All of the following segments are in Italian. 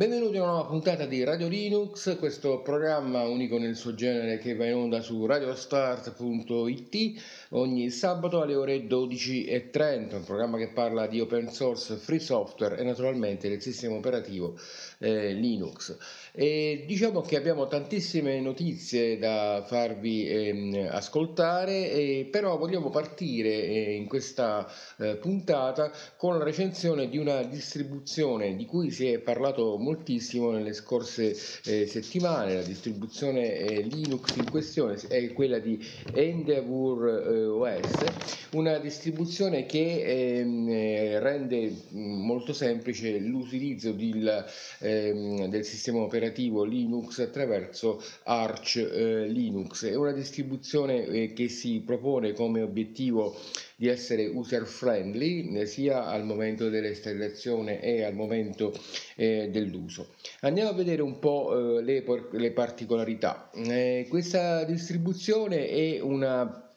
Benvenuti a una nuova puntata di Radio Linux, questo programma unico nel suo genere che va in onda su radiostart.it ogni sabato alle ore 12.30, un programma che parla di open source, free software e naturalmente del sistema operativo eh, Linux. E diciamo che abbiamo tantissime notizie da farvi eh, ascoltare, eh, però vogliamo partire eh, in questa eh, puntata con la recensione di una distribuzione di cui si è parlato moltissimo nelle scorse eh, settimane. La distribuzione eh, Linux in questione è quella di Endeavour eh, OS, una distribuzione che ehm, eh, rende mm, molto semplice l'utilizzo del, ehm, del sistema operativo Linux attraverso Arch eh, Linux. È una distribuzione eh, che si propone come obiettivo di essere user friendly eh, sia al momento dell'installazione e al momento eh, dell'uso. Andiamo a vedere un po' eh, le, le, particolarità. Eh, questa distribuzione è una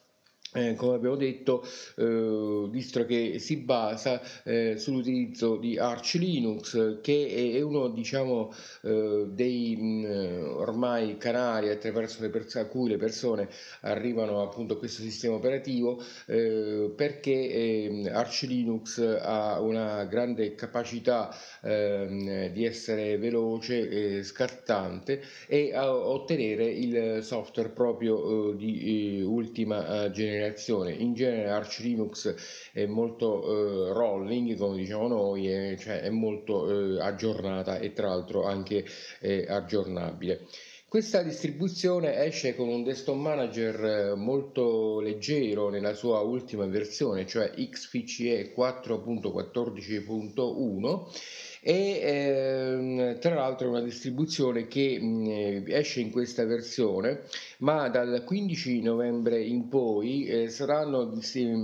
eh, come abbiamo detto, eh, visto che si basa eh, sull'utilizzo di Arch Linux, che è uno diciamo, eh, dei mh, mm, ormai canali attraverso le pers- a cui le persone arrivano appunto a questo sistema operativo, eh, perché ehm, Arch Linux ha una grande capacità ehm, di essere veloce, scattante e a ottenere il software proprio eh, di ultima generazione generazione. In genere Arch Linux è molto eh, rolling, come diciamo noi, è, cioè è molto eh, aggiornata e tra l'altro anche eh, aggiornabile. Questa distribuzione esce con un desktop manager eh, molto leggero nella sua ultima versione, cioè XFCE 4.14.1 e ehm, tra l'altro è una distribuzione che mh, esce in questa versione ma dal 15 novembre in poi eh, saranno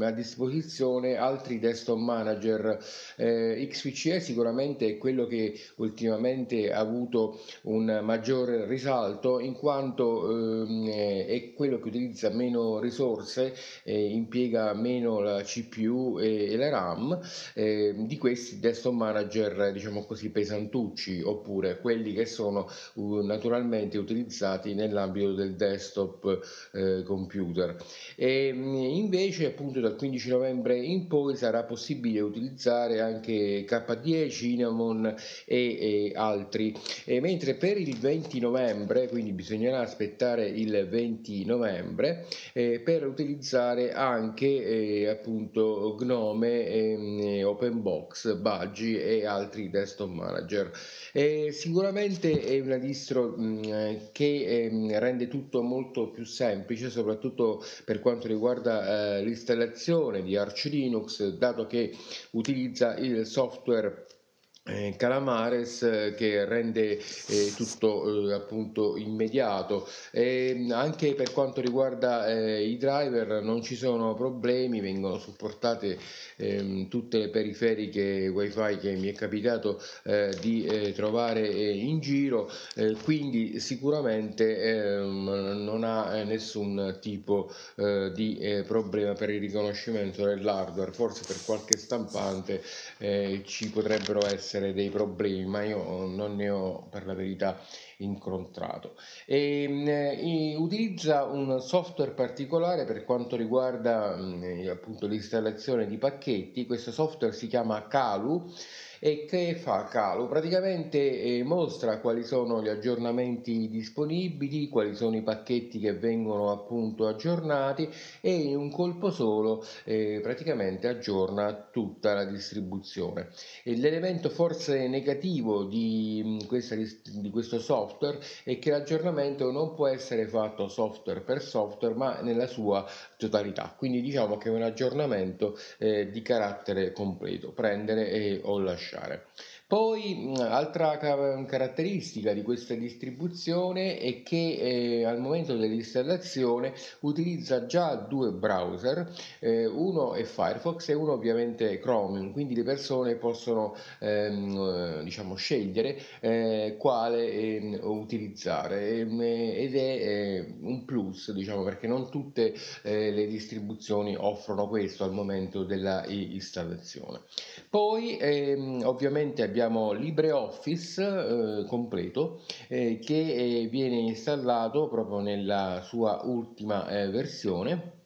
a disposizione altri desktop manager. Eh, XVCE sicuramente è quello che ultimamente ha avuto un maggiore risalto in quanto ehm, è quello che utilizza meno risorse eh, impiega meno la CPU e, e la RAM eh, di questi desktop manager diciamo diciamo così, pesantucci, oppure quelli che sono uh, naturalmente utilizzati nell'ambito del desktop eh, computer. E mm, invece appunto dal 15 novembre in poi sarà possibile utilizzare anche KDE, Cinnamon e, e altri, e mentre per il 20 novembre, quindi bisognerà aspettare il 20 novembre, eh, per utilizzare anche eh, appunto Gnome, eh, OpenBox, Budgie e altri desktop manager. E sicuramente è una distro mh, che eh, rende tutto molto più semplice, soprattutto per quanto riguarda eh, l'installazione di Arch Linux, dato che utilizza il software eh, Calamares eh, che rende eh, tutto eh, appunto immediato. E anche per quanto riguarda eh, i driver non ci sono problemi vengono supportate ehm, tutte le periferiche wifi che mi è capitato eh, di trovare in giro. Quindi sicuramente ehm, non ha nessun tipo di problema per il riconoscimento dell'hardware. Forse per qualche stampante ci potrebbero essere essere dei problemi, ma io non ne ho per la verità incontrato. E, e, utilizza un software particolare per quanto riguarda mh, appunto l'installazione di pacchetti, questo software si chiama Calu e che fa Calo? Praticamente eh, mostra quali sono gli aggiornamenti disponibili, quali sono i pacchetti che vengono appunto aggiornati e in un colpo solo eh, praticamente aggiorna tutta la distribuzione. E l'elemento forse negativo di, questa, di questo software è che l'aggiornamento non può essere fatto software per software ma nella sua totalità, quindi diciamo che è un aggiornamento eh, di carattere completo, prendere e o lasciare. Poi altra caratteristica di questa distribuzione è che eh, al momento dell'installazione utilizza già due browser, eh, uno è Firefox e uno ovviamente Chromium, quindi le persone possono ehm, diciamo, scegliere eh, quale ehm, utilizzare ehm, ed è eh, un plus diciamo, perché non tutte eh, le distribuzioni offrono questo al momento dell'installazione. Poi ehm, ovviamente abbiamo abbiamo LibreOffice eh, completo eh, che eh, viene installato proprio nella sua ultima eh, versione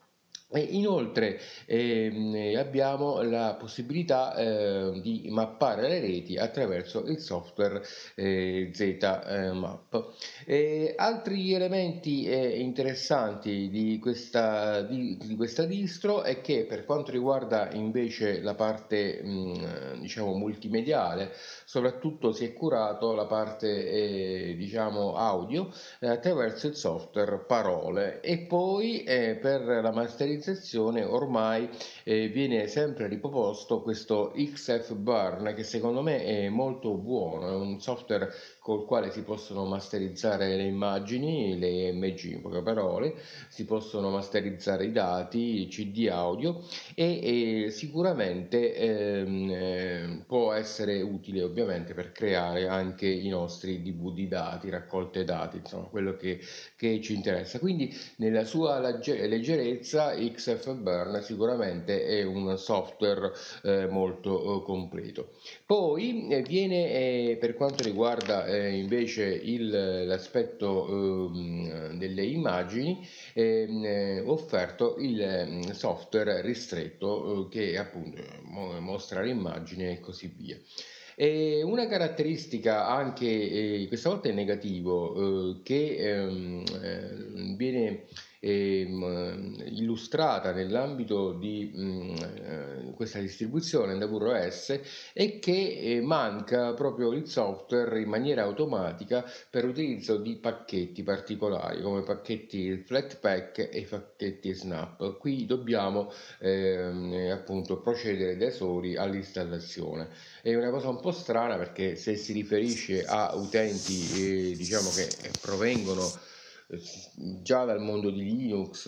inoltre ehm, abbiamo la possibilità eh, di mappare le reti attraverso il software eh, ZMap. Eh, altri elementi eh, interessanti di questa, di, di questa, distro è che per quanto riguarda invece la parte mh, diciamo multimediale, soprattutto si è curato la parte eh, diciamo audio eh, attraverso il software parole. E poi per la masterizzazione ormai eh, viene sempre riproposto questo XF Burn che secondo me è molto buono, è un software col quale si possono masterizzare le immagini, le MG in poche parole, si possono masterizzare i dati, CD audio e, e sicuramente ehm, eh, può essere utile ovviamente per creare anche i nostri DVD dati, raccolte dati, insomma quello che, che ci interessa. Quindi nella sua leggerezza XF Burn sicuramente è un software eh, molto eh, completo. Poi eh, viene eh, per quanto riguarda eh, invece il, l'aspetto eh, delle immagini ehm, eh, offerto il ehm, software ristretto eh, che appunto mostra l'immagine e così via. E una caratteristica anche, eh, questa volta è negativo, eh, che ehm, eh, viene ehm, illustrata nell'ambito di mh, mm, eh, questa distribuzione Endeavour OS è che eh, manca proprio il software in maniera automatica per utilizzo di pacchetti particolari come pacchetti Flatpak e pacchetti Snap. Qui dobbiamo ehm, appunto procedere da soli all'installazione. È una cosa un po' strana perché se si riferisce a utenti eh, diciamo che provengono già dal mondo di Linux,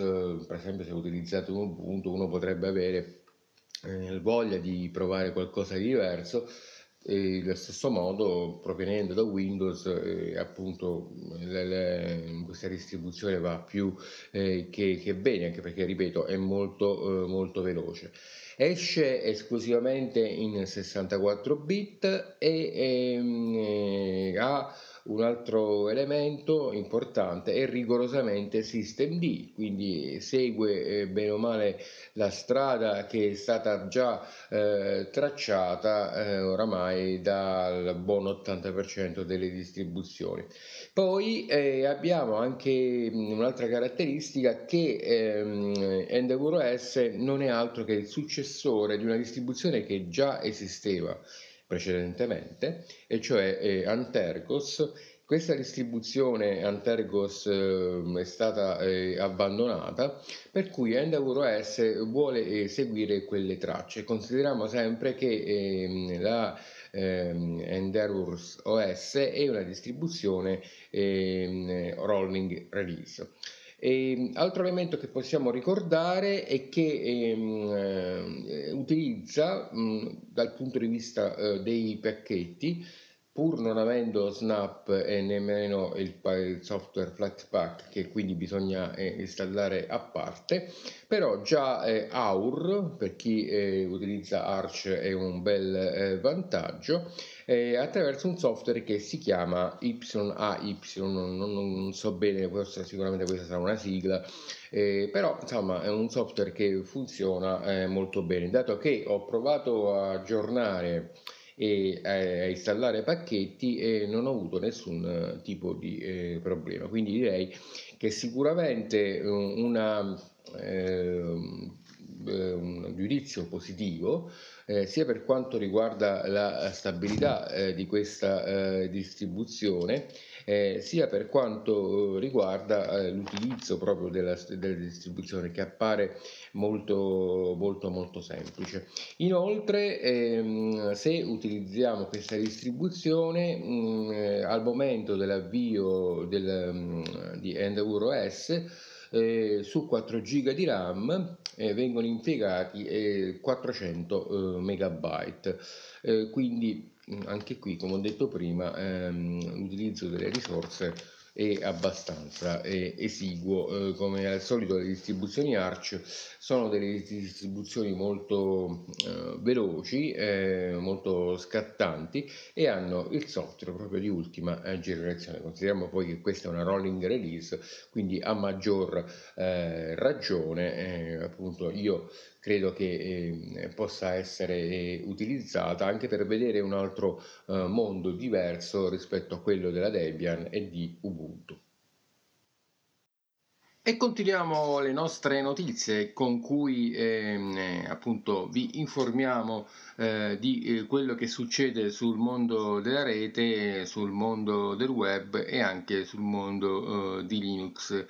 per esempio se utilizzate un Ubuntu, uno potrebbe avere eh, voglia di provare qualcosa di diverso e allo stesso modo provenendo da Windows eh, appunto le, le, questa distribuzione va più eh, che, che, bene anche perché ripeto è molto, eh, molto veloce. Esce esclusivamente in 64 bit e ehm, eh, ha un altro elemento importante è rigorosamente systemd, quindi segue eh, bene o male la strada che è stata già eh, tracciata eh, oramai dal buon 80% delle distribuzioni. Poi eh, abbiamo anche mm, un'altra caratteristica che ehm, Endeavour OS non è altro che il successore di una distribuzione che già esisteva precedentemente, e cioè eh, Antergos. Questa distribuzione Antergos eh, è stata eh, abbandonata, per cui Endeavour OS vuole seguire quelle tracce. Consideriamo sempre che ehm, la ehm, Endeavour OS è una distribuzione ehm, rolling release. E, altro elemento che possiamo ricordare è che ehm, eh, utilizza mh, dal punto di vista eh, dei pacchetti pur non avendo Snap e nemmeno il, software Flatpak che quindi bisogna eh, installare a parte, però già eh, AUR per chi eh, utilizza Arch è un bel eh, vantaggio attraverso un software che si chiama YAY, non, so bene, forse sicuramente questa sarà una sigla, però insomma è un software che funziona molto bene, dato che ho provato a aggiornare e eh, a installare pacchetti e non ho avuto nessun eh, tipo di eh, problema. Quindi direi che sicuramente una, eh, un giudizio positivo eh, sia per quanto riguarda la stabilità eh, di questa eh, distribuzione eh, sia per quanto riguarda eh, l'utilizzo proprio della, della, distribuzione che appare molto molto molto semplice. Inoltre ehm, se utilizziamo questa distribuzione mh, mm, eh, al momento dell'avvio del, mh, mm, di Endeavour OS eh, su 4 GB di RAM eh, vengono impiegati 400 eh, MB, eh, quindi anche qui come ho detto prima ehm, l'utilizzo delle risorse è abbastanza eh, esiguo. Eh, come al solito le distribuzioni Arch sono delle distribuzioni molto eh, veloci, eh, molto scattanti e hanno il software proprio di ultima eh, generazione. Consideriamo poi che questa è una rolling release, quindi a maggior eh, ragione appunto io credo che eh, possa essere eh, utilizzata anche per vedere un altro eh, mondo diverso rispetto a quello della Debian e di Ubuntu. E continuiamo le nostre notizie con cui ehm, eh, appunto vi informiamo eh, di eh, quello che succede sul mondo della rete, sul mondo del web e anche sul mondo eh, di Linux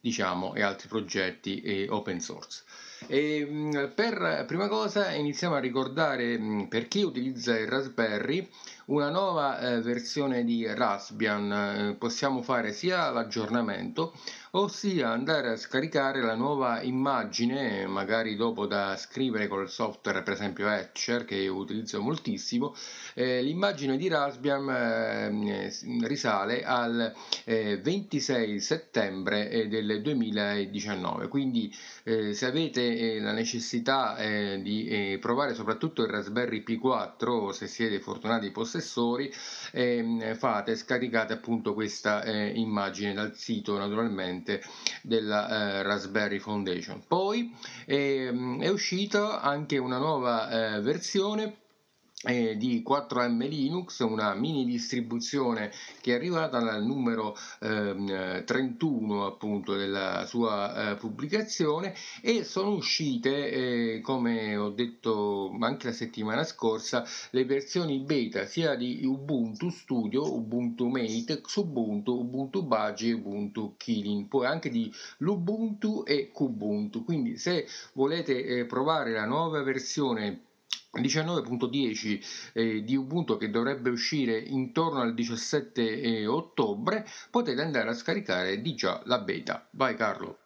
diciamo, e altri progetti open source. E, mm, per prima cosa iniziamo a ricordare mm, per chi utilizza il Raspberry una nuova eh, versione di Raspbian. Eh, possiamo fare sia l'aggiornamento ossia andare a scaricare la nuova immagine, magari dopo da scrivere col software per esempio Etcher che io utilizzo moltissimo, eh, l'immagine di Raspbian eh, risale al eh, 26 settembre eh, del 2019, quindi eh, se avete eh, la necessità di provare soprattutto il Raspberry P4 se siete fortunati possessori, ehm, fate, scaricate appunto questa immagine dal sito naturalmente direttamente della eh, Raspberry Foundation. Poi ehm, è uscita anche una nuova eh, versione eh, di 4M Linux, una mini distribuzione che è arrivata al numero eh, 31 appunto della sua eh, pubblicazione e sono uscite, eh, come ho detto anche la settimana scorsa, le versioni beta sia di Ubuntu Studio, Ubuntu Mate, Xubuntu, Ubuntu Budgie, Ubuntu Killing, poi anche di Lubuntu e Kubuntu. Quindi se volete eh, provare la nuova versione 19.10 eh, di Ubuntu che dovrebbe uscire intorno al 17 eh, ottobre, potete andare a scaricare di già la beta. Vai Carlo.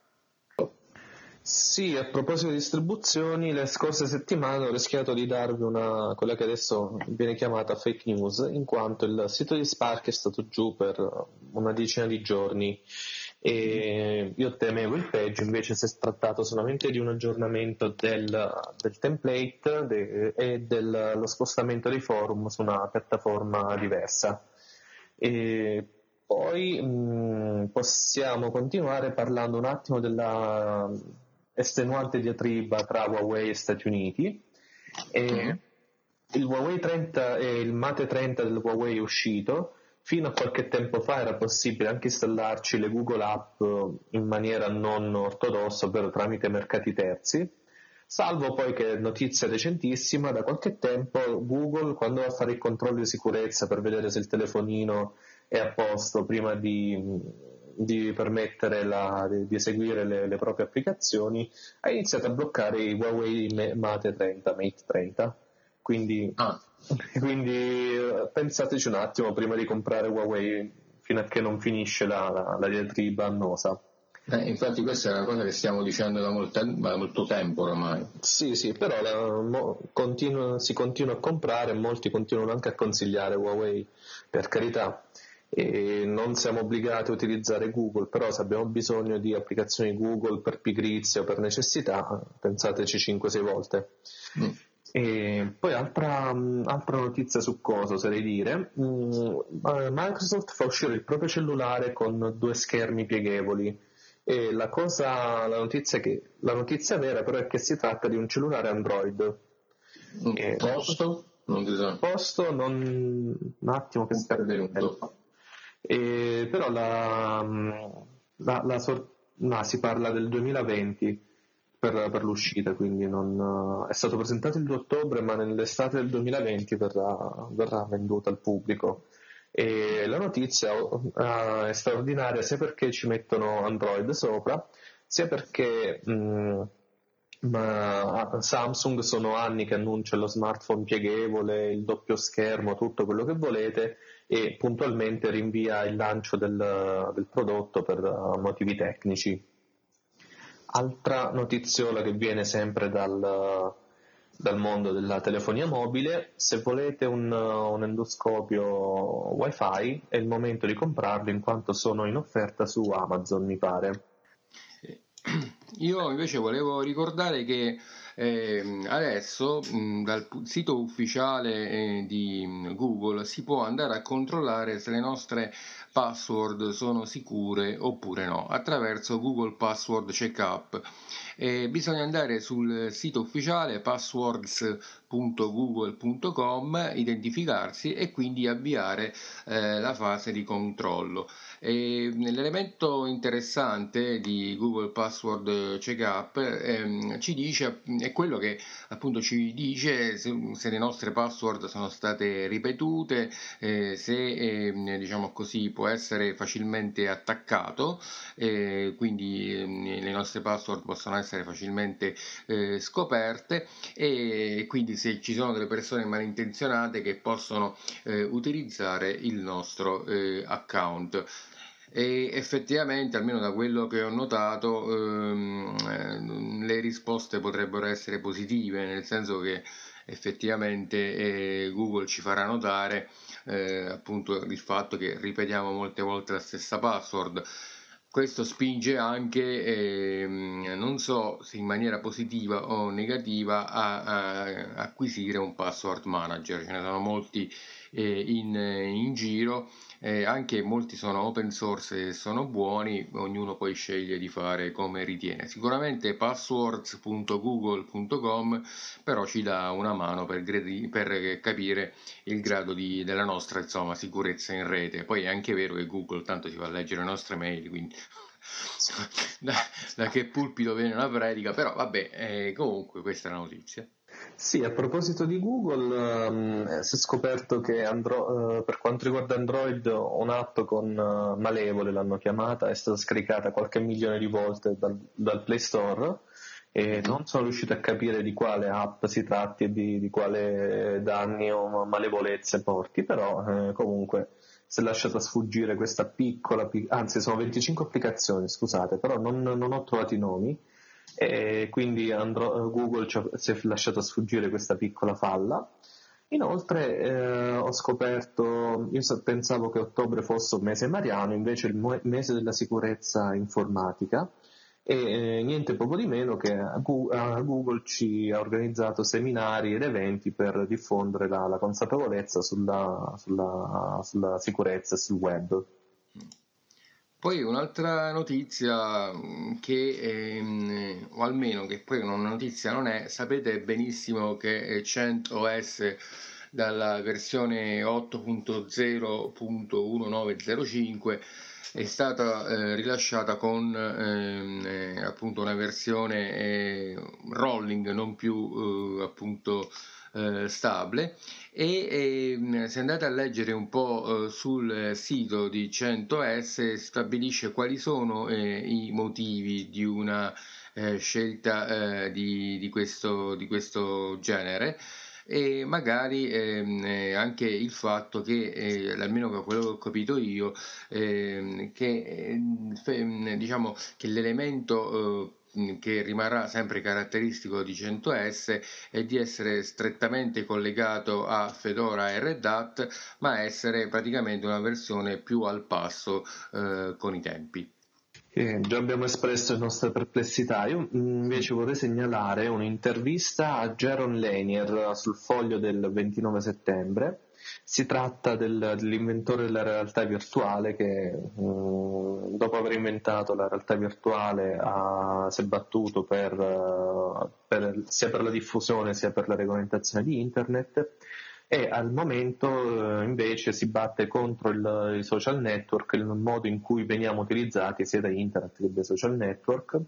Sì, a proposito di distribuzioni, le scorse settimane ho rischiato di darvi una, quella che adesso viene chiamata fake news, in quanto il sito di Spark è stato giù per una decina di giorni e io temevo il peggio, invece si è trattato solamente di un aggiornamento del, del template de, e dello spostamento dei forum su una piattaforma diversa. E poi mh, possiamo continuare parlando un attimo della estenuante diatriba tra Huawei e Stati Uniti. E il Huawei 30 e il Mate 30 del Huawei è uscito Fino a qualche tempo fa era possibile anche installarci le Google App in maniera non ortodossa, ovvero tramite mercati terzi, salvo poi che, notizia recentissima, da qualche tempo Google, quando va a fare il controllo di sicurezza per vedere se il telefonino è a posto prima di, di permettere la, di, di, eseguire le, le, proprie applicazioni, ha iniziato a bloccare i Huawei Mate 30, Mate 30. Quindi ah quindi pensateci un attimo prima di comprare Huawei fino a che non finisce la, la, la diatriba annosa. Eh, infatti questa è una cosa che stiamo dicendo da, molta, da molto tempo ormai. Sì, sì, però la, mo, continua, si continua a comprare e molti continuano anche a consigliare Huawei, per carità. E non siamo obbligati a utilizzare Google, però se abbiamo bisogno di applicazioni Google per pigrizia o per necessità, pensateci 5-6 volte. Mm. E poi altra, altra, notizia su cosa oserei dire, mm, eh, Microsoft fa uscire il proprio cellulare con due schermi pieghevoli e la, cosa, la, notizia che, la notizia vera però è che si tratta di un cellulare Android. Mm, e, posto? Non so. Posto, non... un attimo che sta venuto. E, però la, la, la, no, si parla del 2020 per, per l'uscita, quindi non, è stato presentato il 2 ottobre, ma nell'estate del 2020 verrà, verrà venduto al pubblico. E la notizia uh, è straordinaria sia perché ci mettono Android sopra, sia perché mh, ma Samsung sono anni che annuncia lo smartphone pieghevole, il doppio schermo, tutto quello che volete e puntualmente rinvia il lancio del, del prodotto per motivi tecnici. Altra notiziola che viene sempre dal, dal mondo della telefonia mobile. Se volete un, un endoscopio wifi è il momento di comprarlo in quanto sono in offerta su Amazon mi pare. Io invece volevo ricordare che eh, adesso mh, dal sito ufficiale eh, di Google si può andare a controllare se le nostre password sono sicure oppure no attraverso Google Password Checkup. Eh, bisogna andare sul sito ufficiale passwords.google.com, identificarsi e quindi avviare eh, la fase di controllo. E l'elemento interessante di Google Password Checkup ehm, ci dice, è quello che appunto ci dice se, le nostre password sono state ripetute, eh, se eh, diciamo così può essere facilmente attaccato, eh, quindi ehm, le nostre password possono essere facilmente eh, scoperte e quindi se ci sono delle persone malintenzionate che possono utilizzare il nostro account e effettivamente, almeno da quello che ho notato, ehm, eh, le risposte potrebbero essere positive, nel senso che effettivamente eh, Google ci farà notare eh, appunto il fatto che ripetiamo molte volte la stessa password. Questo spinge anche, ehm, non so se in maniera positiva o negativa, a, a acquisire un password manager. Ce ne sono molti eh, in, in, giro eh, anche molti sono open source e sono buoni, ognuno poi sceglie di fare come ritiene. Sicuramente passwords.google.com però ci dà una mano per, per capire il grado di, della nostra insomma, sicurezza in rete. Poi è anche vero che Google tanto si va a leggere le nostre mail, quindi da, da che pulpito viene una predica, però vabbè, eh, comunque questa è la notizia. Sì, a proposito di Google, um, si è scoperto che Andro- uh, per quanto riguarda Android un'app con uh, Malevole, l'hanno chiamata, è stata scaricata qualche milione di volte dal, dal Play Store e non sono riuscito a capire di quale app si tratti e di, di quale danni o malevolezze porti, però eh, comunque si è lasciata sfuggire questa piccola, anzi sono 25 applicazioni, scusate, però non, non ho trovato i nomi e quindi Andro- Google si è lasciato sfuggire questa piccola falla. Inoltre eh, ho scoperto, io pensavo che ottobre fosse un mese mariano, invece il mese della sicurezza informatica e eh, niente poco di meno che Google ci ha organizzato seminari ed eventi per diffondere la, la consapevolezza sulla, sulla, sulla sicurezza sul web. Poi un'altra notizia mm, che, ehm, o almeno che poi una notizia non è, sapete benissimo che CentOS dalla versione 8.0.1905 è stata eh, rilasciata con ehm, eh, appunto una versione eh, rolling, non più eh, appunto eh, stabile. E eh, se andate a leggere un po' eh, sul sito di 100S stabilisce quali sono eh, i motivi di una eh, scelta di, di, questo, di questo genere. E magari ehm, anche il fatto che, eh, almeno quello che ho capito io, ehm, che, eh, diciamo, che l'elemento che rimarrà sempre caratteristico di 100S è di essere strettamente collegato a Fedora e Red Hat, ma essere praticamente una versione più al passo eh, con i tempi. Eh, già abbiamo espresso le nostre perplessità. Io mm, invece vorrei segnalare un'intervista a Jaron Lanier sul foglio del 29 settembre si tratta del, dell'inventore della realtà virtuale che eh, dopo aver inventato la realtà virtuale ha, si è battuto per, per, sia per la diffusione sia per la regolamentazione di internet e al momento eh, invece si batte contro il, i social network, il modo in cui veniamo utilizzati sia da internet che dai social network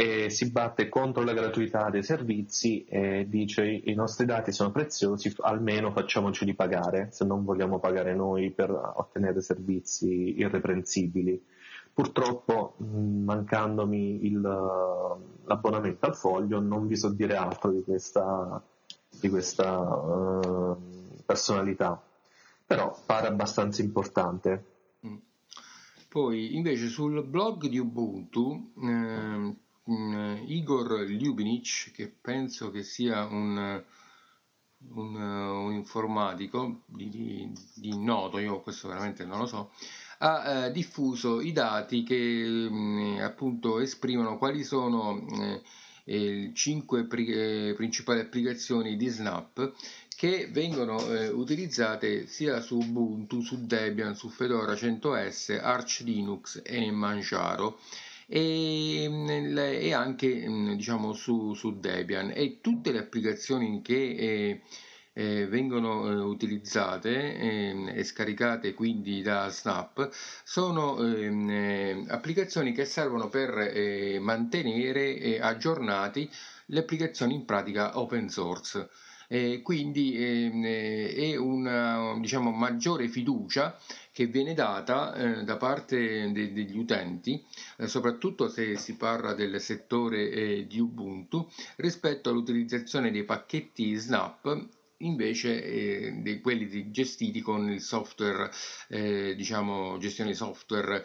e si batte contro la gratuità dei servizi e dice i nostri dati sono preziosi, almeno facciamoceli pagare se non vogliamo pagare noi per ottenere servizi irreprensibili. Purtroppo, mancandomi il, l'abbonamento al foglio, non vi so dire altro di questa, di questa uh, personalità, però pare abbastanza importante. Mm. Poi invece sul blog di Ubuntu eh, um, Igor Ljubinic, che penso che sia un, un, un informatico di, di, di, noto, io questo veramente non lo so, ha eh, diffuso i dati che mh, mm, appunto esprimono quali sono eh, eh, cinque pri- eh, principali applicazioni di Snap che vengono eh, utilizzate sia su Ubuntu, su Debian, su Fedora 100S, Arch Linux e Manjaro e, e anche mm, diciamo su, su, Debian e tutte le applicazioni che eh, eh, vengono eh, utilizzate eh, e scaricate quindi da Snap sono ehm, eh, applicazioni che servono per eh, mantenere aggiornati le applicazioni in pratica open source. Eh, quindi eh, è una diciamo, maggiore fiducia che viene data eh, da parte de- degli utenti, eh, soprattutto se si parla del settore eh, di Ubuntu, rispetto all'utilizzazione dei pacchetti Snap invece eh, di quelli gestiti con il software, eh, diciamo, gestione software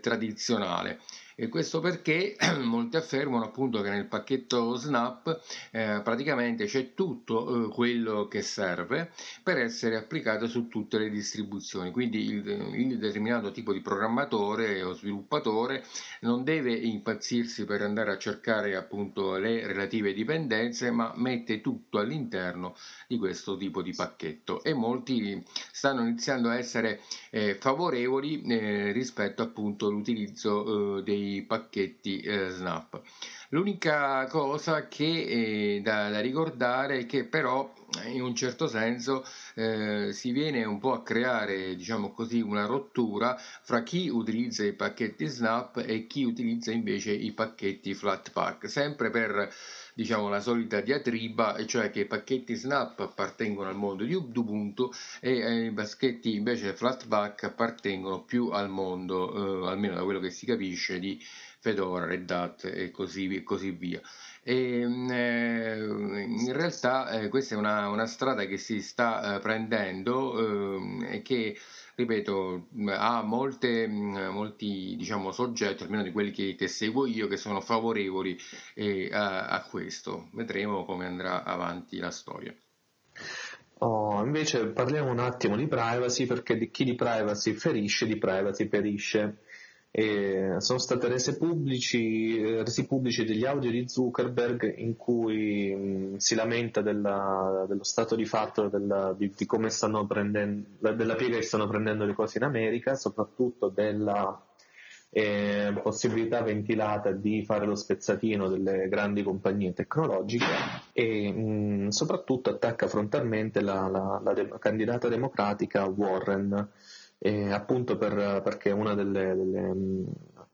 tradizionale. E questo perché molti affermano appunto che nel pacchetto Snap eh, praticamente c'è tutto eh, quello che serve per essere applicato su tutte le distribuzioni. Quindi il, il, determinato tipo di programmatore o sviluppatore non deve impazzirsi per andare a cercare appunto le relative dipendenze, ma mette tutto all'interno di questo tipo di pacchetto. E molti stanno iniziando a essere eh, favorevoli eh, rispetto appunto all'utilizzo eh, pacchetti eh, Snap. L'unica cosa che eh, da, da, ricordare è che però in un certo senso eh, si viene un po' a creare diciamo così una rottura fra chi utilizza i pacchetti Snap e chi utilizza invece i pacchetti Flatpak, sempre per diciamo la solita diatriba, e cioè che i pacchetti Snap appartengono al mondo di Ubuntu e eh, i pacchetti invece Flatpak appartengono più al mondo, eh, almeno da quello che si capisce, di Fedora, Red Hat e così, e così via. E, mm, eh, in realtà eh, questa è una, una, strada che si sta eh, prendendo eh, e che ripeto, ha molte, molti diciamo, soggetti, almeno di quelli che, che, seguo io, che sono favorevoli eh, a, a, questo. Vedremo come andrà avanti la storia. Oh, invece parliamo un attimo di privacy perché di chi di privacy ferisce, di privacy perisce e sono stati resi pubblici, resi pubblici, degli audio di Zuckerberg in cui mh, si lamenta della, dello stato di fatto della, di, di, della piega che stanno prendendo le cose in America, soprattutto della eh, possibilità ventilata di fare lo spezzatino delle grandi compagnie tecnologiche e mh, soprattutto attacca frontalmente la, la, la de- candidata democratica Warren eh, appunto per, perché una delle, delle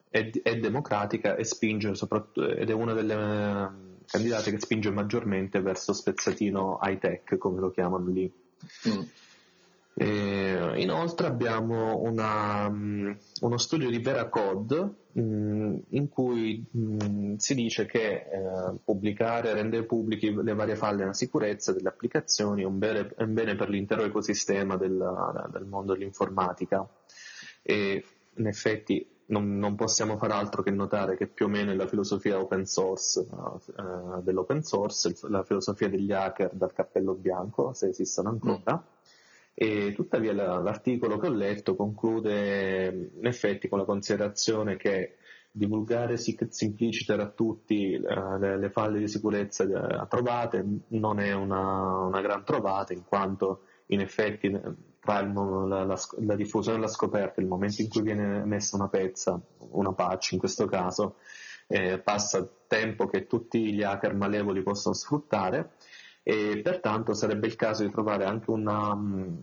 è, è, democratica e spinge ed è una delle candidate che spinge maggiormente verso spezzatino high tech come lo chiamano lì. Mm. E, inoltre abbiamo una, um, uno studio di Veracode um, in cui um, si dice che uh, pubblicare, rendere pubbliche le varie falle nella sicurezza delle applicazioni è un bene, è un bene per l'intero ecosistema del, del, mondo dell'informatica e in effetti non, non, possiamo fare altro che notare che più o meno è la filosofia open source uh, dell'open source, la filosofia degli hacker dal cappello bianco, se esistono ancora. Mm e tuttavia l'articolo che ho letto conclude in effetti con la considerazione che divulgare simpliciter a tutti uh, le, le, falle di sicurezza trovate non è una, una, gran trovata in quanto in effetti tra il, la, la, la, diffusione e la scoperta, il momento in cui viene messa una pezza, una patch in questo caso, eh, passa tempo che tutti gli hacker malevoli possono sfruttare e pertanto sarebbe il caso di trovare anche una, mm,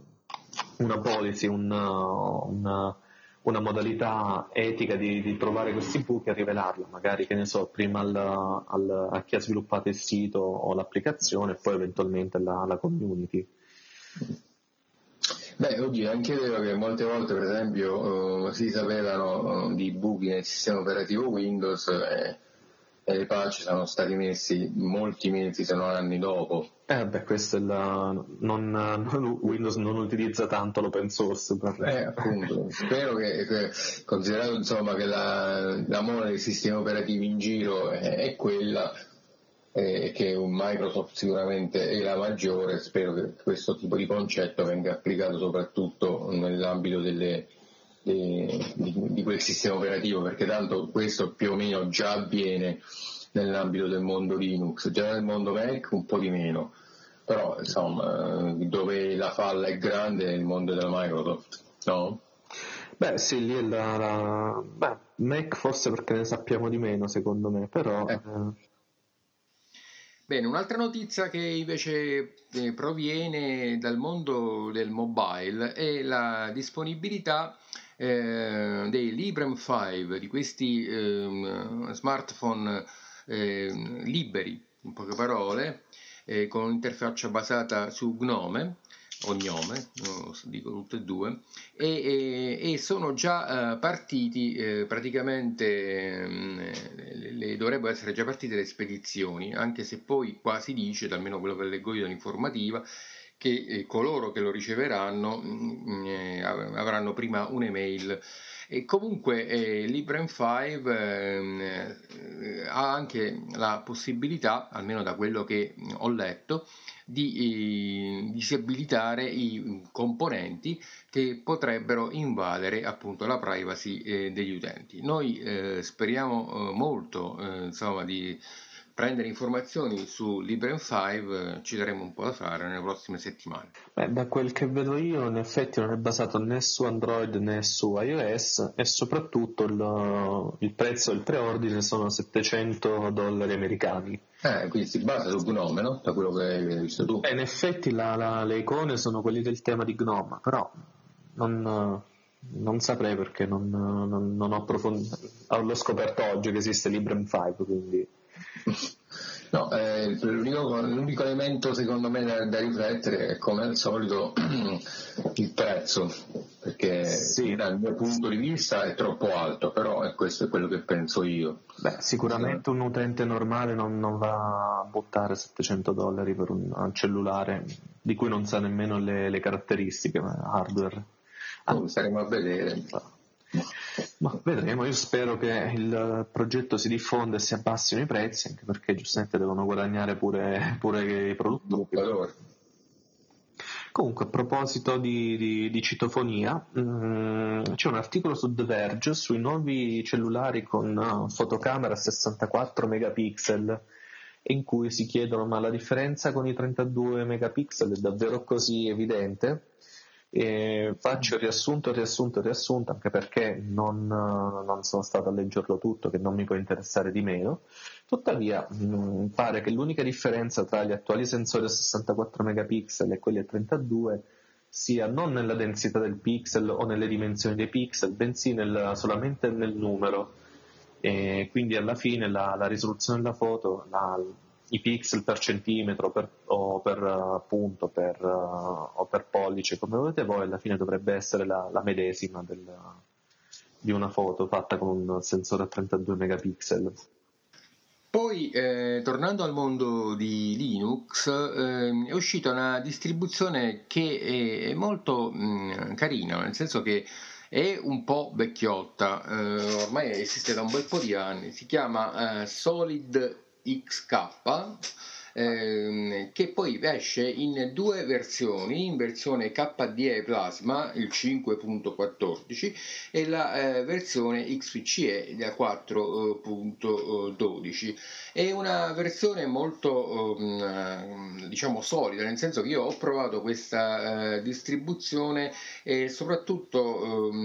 una policy, una, una, una modalità etica di, di, trovare questi buchi e rivelarla, magari che ne so, prima al, al, a chi ha sviluppato il sito o l'applicazione e poi eventualmente alla, alla community. Beh, oddio, è anche vero che molte volte, per esempio, uh, si sapevano uh, di buchi nel sistema operativo Windows. Eh, e i patch sono stati messi molti mesi se non anni dopo. Eh beh, questo è la... non, Windows non utilizza tanto l'open source. Per... Eh, appunto, spero che, che, considerato insomma che la, la mole dei sistemi operativi in giro è, è quella, eh, che Microsoft sicuramente è la maggiore, spero che questo tipo di concetto venga applicato soprattutto nell'ambito delle, di, di, di, quel sistema operativo, perché tanto questo più o meno già avviene nell'ambito del mondo Linux, già nel mondo Mac un po' di meno, però insomma dove la falla è grande è il mondo della Microsoft, no? Beh sì, lì è la, la... Beh, Mac forse perché ne sappiamo di meno secondo me, però... Eh. Eh... Bene, un'altra notizia che invece eh, proviene dal mondo del mobile è la disponibilità eh, dei Librem 5, di questi eh, smartphone eh, liberi, in poche parole, eh, con un'interfaccia basata su Gnome, o Gnome, no, dico tutte e due, e, e, e sono già uh, partiti eh, praticamente, um, le, dovrebbero essere già partite le spedizioni, anche se poi qua si dice, almeno quello che leggo io dall'informativa, che eh, coloro che lo riceveranno mh, mm, eh, avranno prima un'email. E comunque eh, Librem 5 eh, ha anche la possibilità, almeno da quello che ho letto, di eh, disabilitare i componenti che potrebbero invadere appunto la privacy eh, degli utenti. Noi eh, speriamo molto insomma di prendere informazioni su Librem 5 ci daremo un po' da fare nelle prossime settimane. Beh, da quel che vedo io in effetti non è basato né su Android né su iOS e soprattutto il, il prezzo del preordine sono 700 dollari americani. Eh, quindi si basa su Gnome, no? Da quello che hai visto tu. Beh, in effetti la, la, le icone sono quelle del tema di Gnome, però non, non saprei perché non, non, non ho approfondito. L'ho scoperto oggi che esiste Librem 5, quindi No, eh, l'unico, l'unico, elemento secondo me da, da, riflettere è come al solito il prezzo, perché sì. dal mio punto di vista è troppo alto, però è questo è quello che penso io. Beh, sicuramente un utente normale non, non, va a buttare 700 dollari per un, un cellulare di cui non sa nemmeno le, le caratteristiche hardware. Ah, staremo a vedere. Ma vedremo, io spero che il progetto si diffonda e si abbassino i prezzi, anche perché giustamente devono guadagnare pure, pure i produttori. Comunque, a proposito di, di, di citofonia, mh, mm, c'è un articolo su The Verge sui nuovi cellulari con uh, fotocamera 64 megapixel in cui si chiedono ma la differenza con i 32 megapixel è davvero così evidente? E faccio riassunto, riassunto, riassunto, anche perché non, non, sono stato a leggerlo tutto, che non mi può interessare di meno. Tuttavia, mh, mm, pare che l'unica differenza tra gli attuali sensori a 64 megapixel e quelli a 32 sia non nella densità del pixel o nelle dimensioni dei pixel, bensì nel, solamente nel numero. E quindi alla fine la, la risoluzione della foto, la, i pixel per centimetro per, o per uh, punto per, uh, o per pollice come volete voi alla fine dovrebbe essere la, la medesima del, di una foto fatta con un sensore a 32 megapixel. Poi, eh, tornando al mondo di Linux, eh, è uscita una distribuzione che è, molto mh, mm, carina, nel senso che è un po' vecchiotta, eh, ormai esiste da un bel po' di anni, si chiama eh, Solid XK ehm, che poi esce in due versioni, in versione KDE Plasma, il 5.14 e la eh, versione XPCE da 4.12. È una versione molto ehm, diciamo solida, nel senso che io ho provato questa eh, distribuzione e soprattutto ehm,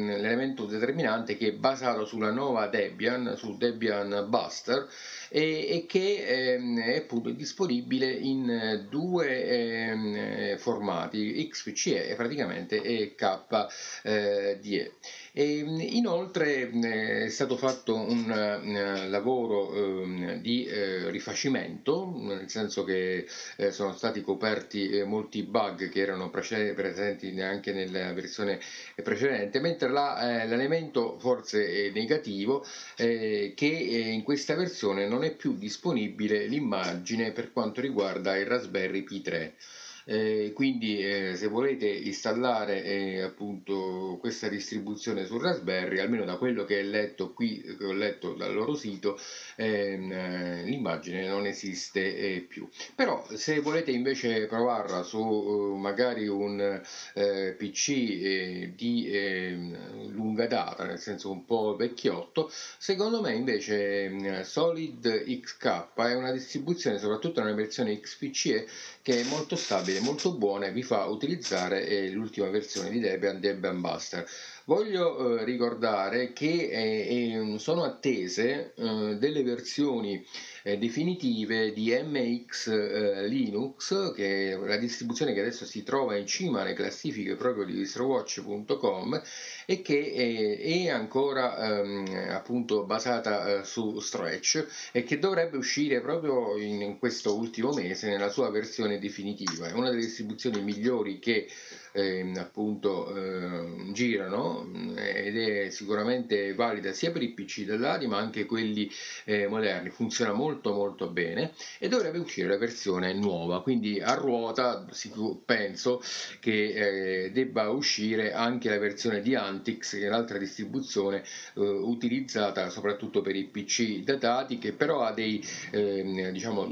l'elemento determinante che è basato sulla nuova Debian, su Debian Buster e, e che ehm, è appunto disponibile in due ehm, formati, XPCE praticamente e KDE. E, inoltre è stato fatto un lavoro ehm, di rifacimento, nel senso che sono stati coperti molti bug che erano presenti anche nella versione precedente, mentre l'elemento forse negativo è che in questa versione non è più disponibile l'immagine per quanto riguarda il Raspberry Pi 3. Eh, quindi eh, se volete installare eh, appunto questa distribuzione su Raspberry, almeno da quello che, letto qui, che ho letto dal loro sito, eh, l'immagine non esiste eh, più. Però se volete invece provarla su uh, magari un PC di ehm, lunga data, nel senso un po' vecchiotto, secondo me invece ehm, Solid XK è una distribuzione, soprattutto nella versione XPCE, che è molto stabile molto buona e vi fa utilizzare eh, l'ultima versione di Debian, Debian Buster. Voglio eh, ricordare che eh, sono attese eh, delle versioni eh, definitive di MX eh, Linux, che è la distribuzione che adesso si trova in cima alle classifiche proprio di distrowatch.com e che è, è ancora ehm, appunto basata eh, su Stretch e che dovrebbe uscire proprio in, in questo ultimo mese nella sua versione definitiva. È una delle distribuzioni migliori che eh, appunto eh, girano ed è sicuramente valida sia per i PC dell'ADI ma anche quelli eh, moderni, funziona molto molto bene e dovrebbe uscire la versione nuova, quindi a ruota penso che eh, debba uscire anche la versione di Antix che è un'altra distribuzione eh, utilizzata soprattutto per i PC datati che però ha dei ehm, diciamo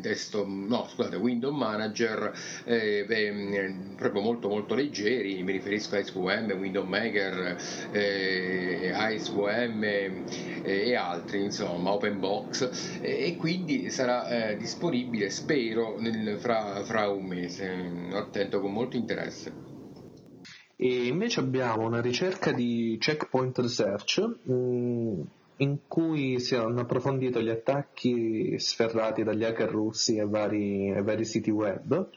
desktop, no scusate Windows Manager eh, beh, proprio molto molto molto leggeri, mi riferisco a SVM, Window Maker, eh, IceVM eh, e altri, insomma, OpenBox e quindi sarà eh, disponibile, spero, nel, fra, fra un mese, attento con molto interesse. E invece abbiamo una ricerca di Checkpoint Research mh, mm, in cui si hanno approfondito gli attacchi sferrati dagli hacker russi ai vari, ai vari siti web.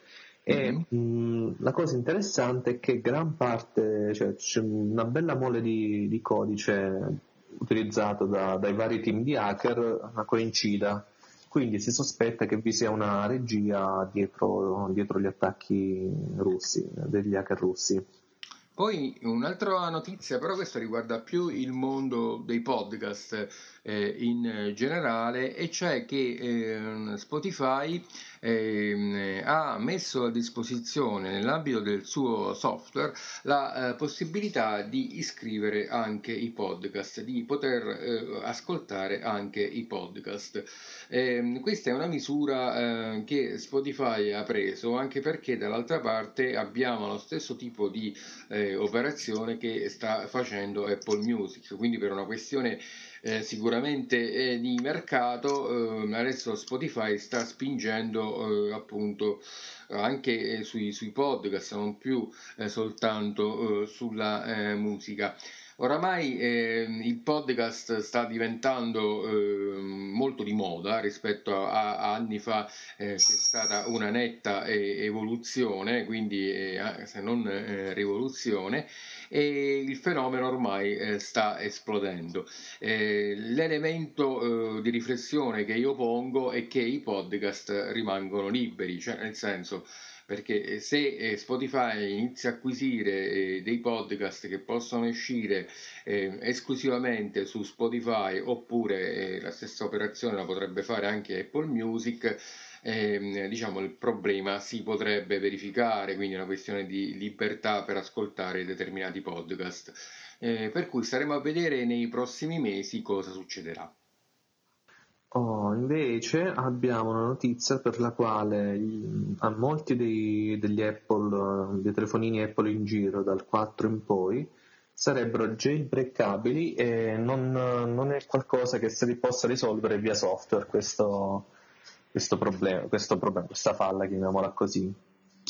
E mh, la cosa interessante è che gran parte, cioè c'è una bella mole di, di codice utilizzato da, dai vari team di hacker coincida, quindi si sospetta che vi sia una regia dietro, dietro gli attacchi russi, degli hacker russi. Poi un'altra notizia, però questo riguarda più il mondo dei podcast eh, in generale, e cioè che eh, Spotify eh, ha messo a disposizione nell'ambito del suo software la eh, possibilità di iscrivere anche i podcast, di poter eh, ascoltare anche i podcast. Ehm, questa è una misura eh, che Spotify ha preso anche perché dall'altra parte abbiamo lo stesso tipo di eh, operazione che sta facendo Apple Music, quindi per una questione eh, sicuramente eh, di mercato, eh, adesso Spotify sta spingendo eh, appunto anche eh, sui, sui, podcast, non più eh, soltanto sulla musica. Oramai eh, il podcast sta diventando eh, molto di moda rispetto a, a anni fa eh, c'è stata una netta evoluzione, quindi se non rivoluzione, e il fenomeno ormai eh, sta esplodendo. Eh, l'elemento eh, di riflessione che io pongo è che i podcast rimangono liberi, cioè nel senso perché se eh, Spotify inizia a acquisire eh, dei podcast che possono uscire eh, esclusivamente su Spotify oppure eh, la stessa operazione la potrebbe fare anche Apple Music, eh, diciamo, il problema si potrebbe verificare, quindi è una questione di libertà per ascoltare determinati podcast. Eh, per cui staremo a vedere nei prossimi mesi cosa succederà. Oh, invece abbiamo una notizia per la quale a molti dei, degli Apple, dei telefonini Apple in giro dal 4 in poi sarebbero jailbreakabili e non, non è qualcosa che si possa risolvere via software questo, questo problema, questo problema, questa falla, chiamiamola così.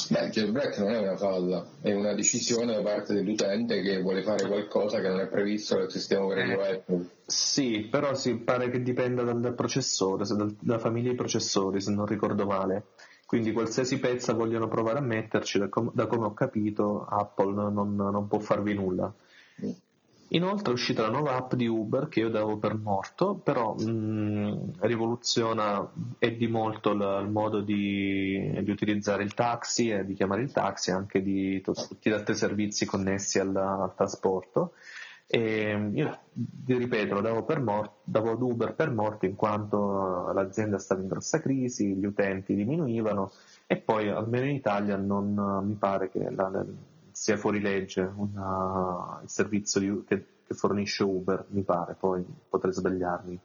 Beh, il jailbreak non è una falla, è una decisione da parte dell'utente che vuole fare qualcosa che non è previsto dal sistema operativo eh, Apple. Sì, però si pare che dipenda dal, dal processore, dal, dalla famiglia di processori, se non ricordo male. Quindi qualsiasi pezza vogliono provare a metterci, da, com- da come ho capito, Apple non, non può farvi nulla. Inoltre è uscita la nuova app di Uber che io davo per morto, però mh, mm, rivoluziona e di molto il, il modo di, di, utilizzare il taxi e di chiamare il taxi, anche di tutti gli altri servizi connessi al, al trasporto. E io vi ripeto, lo davo, per morto, davo ad Uber per morto in quanto l'azienda stava in grossa crisi, gli utenti diminuivano e poi almeno in Italia non mi pare che la, sia fuori legge una, il servizio di, che, che fornisce Uber, mi pare, poi potrei sbagliarmi.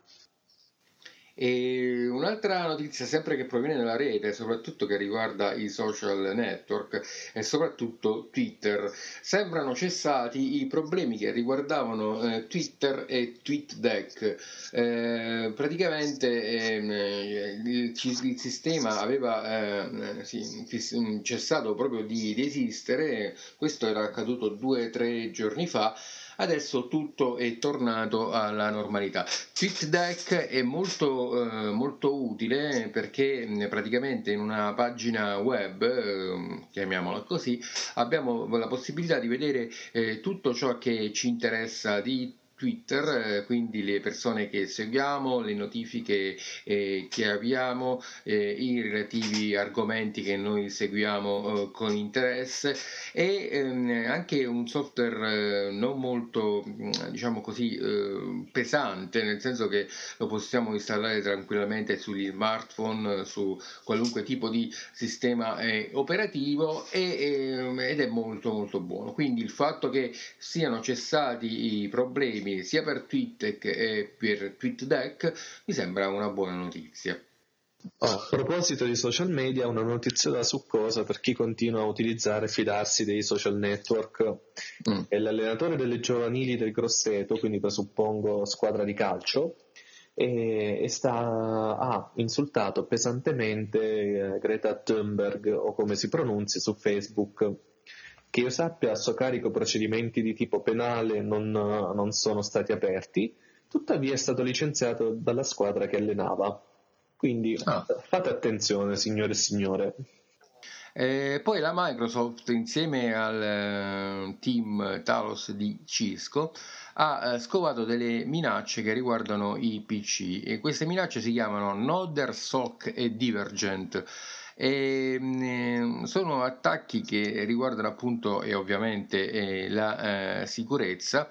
E un'altra notizia sempre che proviene dalla rete, soprattutto che riguarda i social network e soprattutto Twitter, sembrano cessati i problemi che riguardavano eh, Twitter e TweetDeck. Eh, praticamente eh, il, il, sistema aveva eh, sì, cessato proprio di, di esistere, questo era accaduto due o tre giorni fa adesso tutto è tornato alla normalità. TweetDeck è molto, eh, molto utile perché praticamente in una pagina web, eh, chiamiamola così, abbiamo la possibilità di vedere eh, tutto ciò che ci interessa di Twitter, eh, quindi le persone che seguiamo, le notifiche eh, che abbiamo, eh, i relativi argomenti che noi seguiamo eh, con interesse e ehm, anche un software eh, non molto, mm, diciamo così, eh, pesante, nel senso che lo possiamo installare tranquillamente sugli smartphone, su qualunque tipo di sistema operativo e, ehm, ed è molto molto buono. Quindi il fatto che siano cessati i problemi problemi sia per TweetDeck che per TweetDeck mi sembra una buona notizia. Oh, a proposito di social media, una notizia da succosa per chi continua a utilizzare e fidarsi dei social network. Mm. È l'allenatore delle giovanili del Grosseto, quindi presuppongo squadra di calcio, e, e sta, ha insultato pesantemente eh, Greta Thunberg, o come si pronuncia, su Facebook che io sappia, a suo carico procedimenti di tipo penale non, non sono stati aperti, tuttavia è stato licenziato dalla squadra che allenava. Quindi ah. fate attenzione, signore e signore. Eh, poi la Microsoft, insieme al eh, team Talos di Cisco, ha eh, scovato delle minacce che riguardano i PC e queste minacce si chiamano Nodder, SOC e Divergent. E, ehm, sono attacchi che riguardano appunto e ovviamente eh, la eh, sicurezza.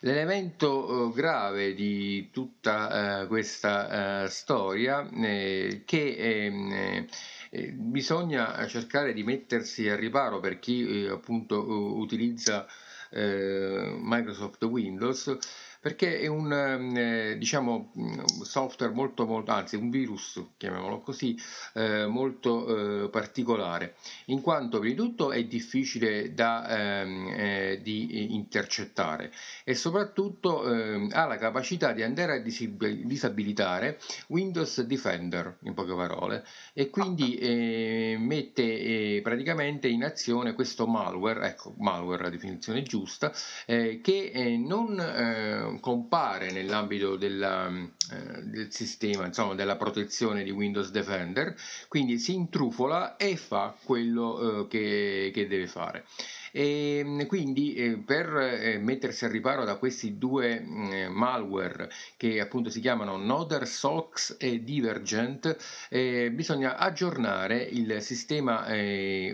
L'elemento eh, grave di tutta eh, questa eh, storia è che ehm, eh, bisogna cercare di mettersi a riparo per chi appunto utilizza Microsoft Windows perché è un ehm, eh, diciamo, mm, software molto, molto, anzi un virus, chiamiamolo così, eh, molto eh, particolare, in quanto prima di tutto è difficile da ehm, eh, di intercettare e soprattutto ehm, ha la capacità di andare a disabilitare Windows Defender, in poche parole, e quindi eh, mette eh, praticamente in azione questo malware, ecco, malware la definizione giusta, che non compare nell'ambito della, eh, del sistema, insomma, della protezione di Windows Defender, quindi si intrufola e fa quello eh, che, che deve fare. E ehm, quindi eh, per eh, mettersi al riparo da questi due mm, malware che appunto si chiamano Nodder, Sox e Divergent, bisogna aggiornare il sistema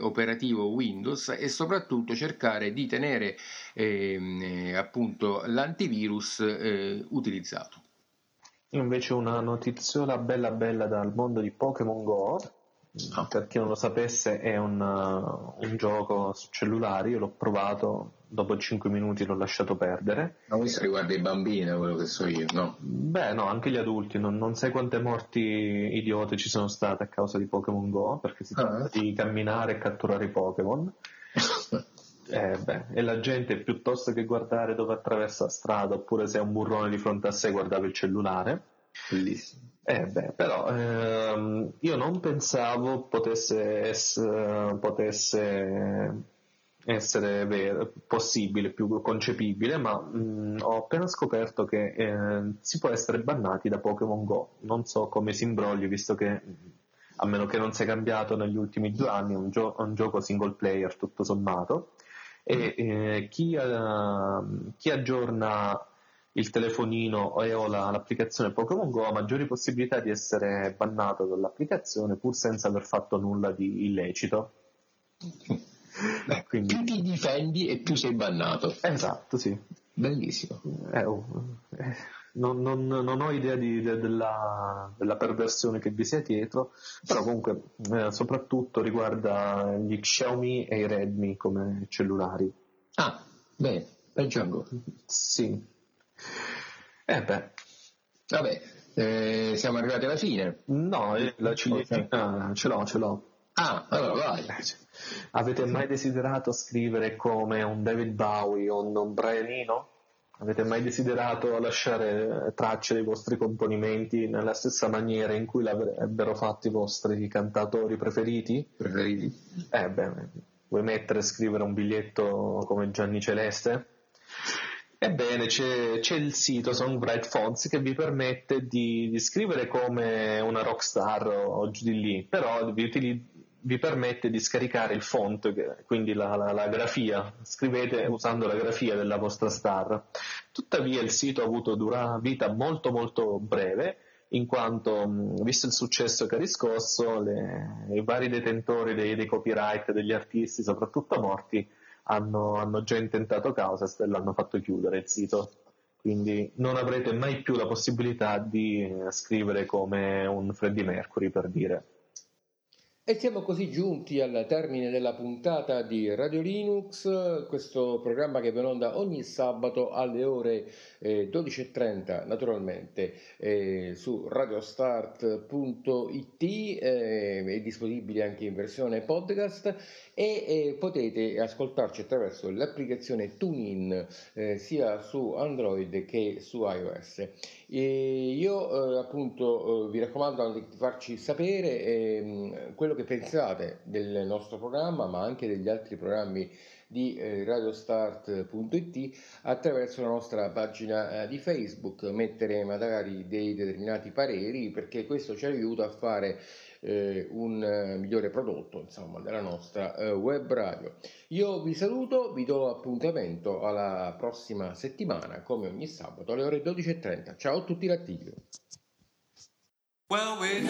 operativo Windows e soprattutto cercare di tenere ehm, appunto l'antivirus utilizzato. Invece una notiziola bella bella dal mondo di Pokémon Go No. Per chi non lo sapesse è un, uh, un, gioco su cellulari, io l'ho provato, dopo 5 minuti l'ho lasciato perdere. Ma questo riguarda i bambini, quello che so io, no? Beh no, anche gli adulti, non, non sai quante morti idiote ci sono state a causa di Pokémon Go, perché si ah. tratta di camminare e catturare i Pokémon. Eh, beh, e la gente piuttosto che guardare dove attraversa la strada oppure se è un burrone di fronte a sé guardava il cellulare. Bellissimo. Eh beh, però ehm, io non pensavo potesse, essere, potesse essere vero, possibile, più concepibile, ma mh, ho appena scoperto che eh, si può essere bannati da Pokémon Go. Non so come si imbrogli, visto che, a meno che non sia cambiato negli ultimi due anni, è un, gio- un gioco single player tutto sommato e eh, chi, uh, chi, aggiorna il telefonino e o la, l'applicazione Pokémon Go ha maggiori possibilità di essere bannato dall'applicazione pur senza aver fatto nulla di illecito. Beh, quindi... Più ti difendi e più sei bannato. Esatto, sì. Bellissimo. Eh, oh, eh, non, non, non, ho idea di, de, della, della, perversione che vi sia dietro, però comunque eh, soprattutto riguarda gli Xiaomi e i Redmi come cellulari. Ah, bene, leggiamo. Sì. Eh beh. Vabbè, eh, siamo arrivati alla fine. No, la ciliegina ce l'ho, ce l'ho. Ah, allora vai. Avete mai desiderato scrivere come un David Bowie o un Brian Eno? Avete mai desiderato lasciare tracce dei vostri componimenti nella stessa maniera in cui l'avrebbero fatto i vostri cantatori preferiti? Preferiti? Eh beh, vuoi mettere e scrivere un biglietto come Gianni Celeste? Ebbene, c'è, c'è, il sito Songbright Fonts che vi permette di, di, scrivere come una rockstar o giù di lì, però vi, utilizz- vi permette di scaricare il font, quindi la, la, la, grafia, scrivete usando la grafia della vostra star. Tuttavia il sito ha avuto una vita molto molto breve, in quanto, visto il successo che ha riscosso, le, i vari detentori dei, dei, copyright degli artisti, soprattutto morti, hanno, hanno già intentato causa e l'hanno fatto chiudere il sito. Quindi non avrete mai più la possibilità di scrivere come un Freddie Mercury, per dire. E siamo così giunti al termine della puntata di Radio Linux, questo programma che va in onda ogni sabato alle ore eh, 12.30 naturalmente eh, su radiostart.it, eh, è disponibile anche in versione podcast e eh, potete ascoltarci attraverso l'applicazione TuneIn eh, sia su Android che su iOS. E io eh, appunto vi raccomando anche di farci sapere ehm, quello che pensate del nostro programma, ma anche degli altri programmi di eh, radiostart.it attraverso la nostra pagina eh, di Facebook, mettere magari dei determinati pareri perché questo ci aiuta a fare eh, un eh, migliore prodotto insomma, della nostra web radio. Io vi saluto, vi do appuntamento alla prossima settimana come ogni sabato alle ore 12.30. Ciao a tutti lattiglio. Well, we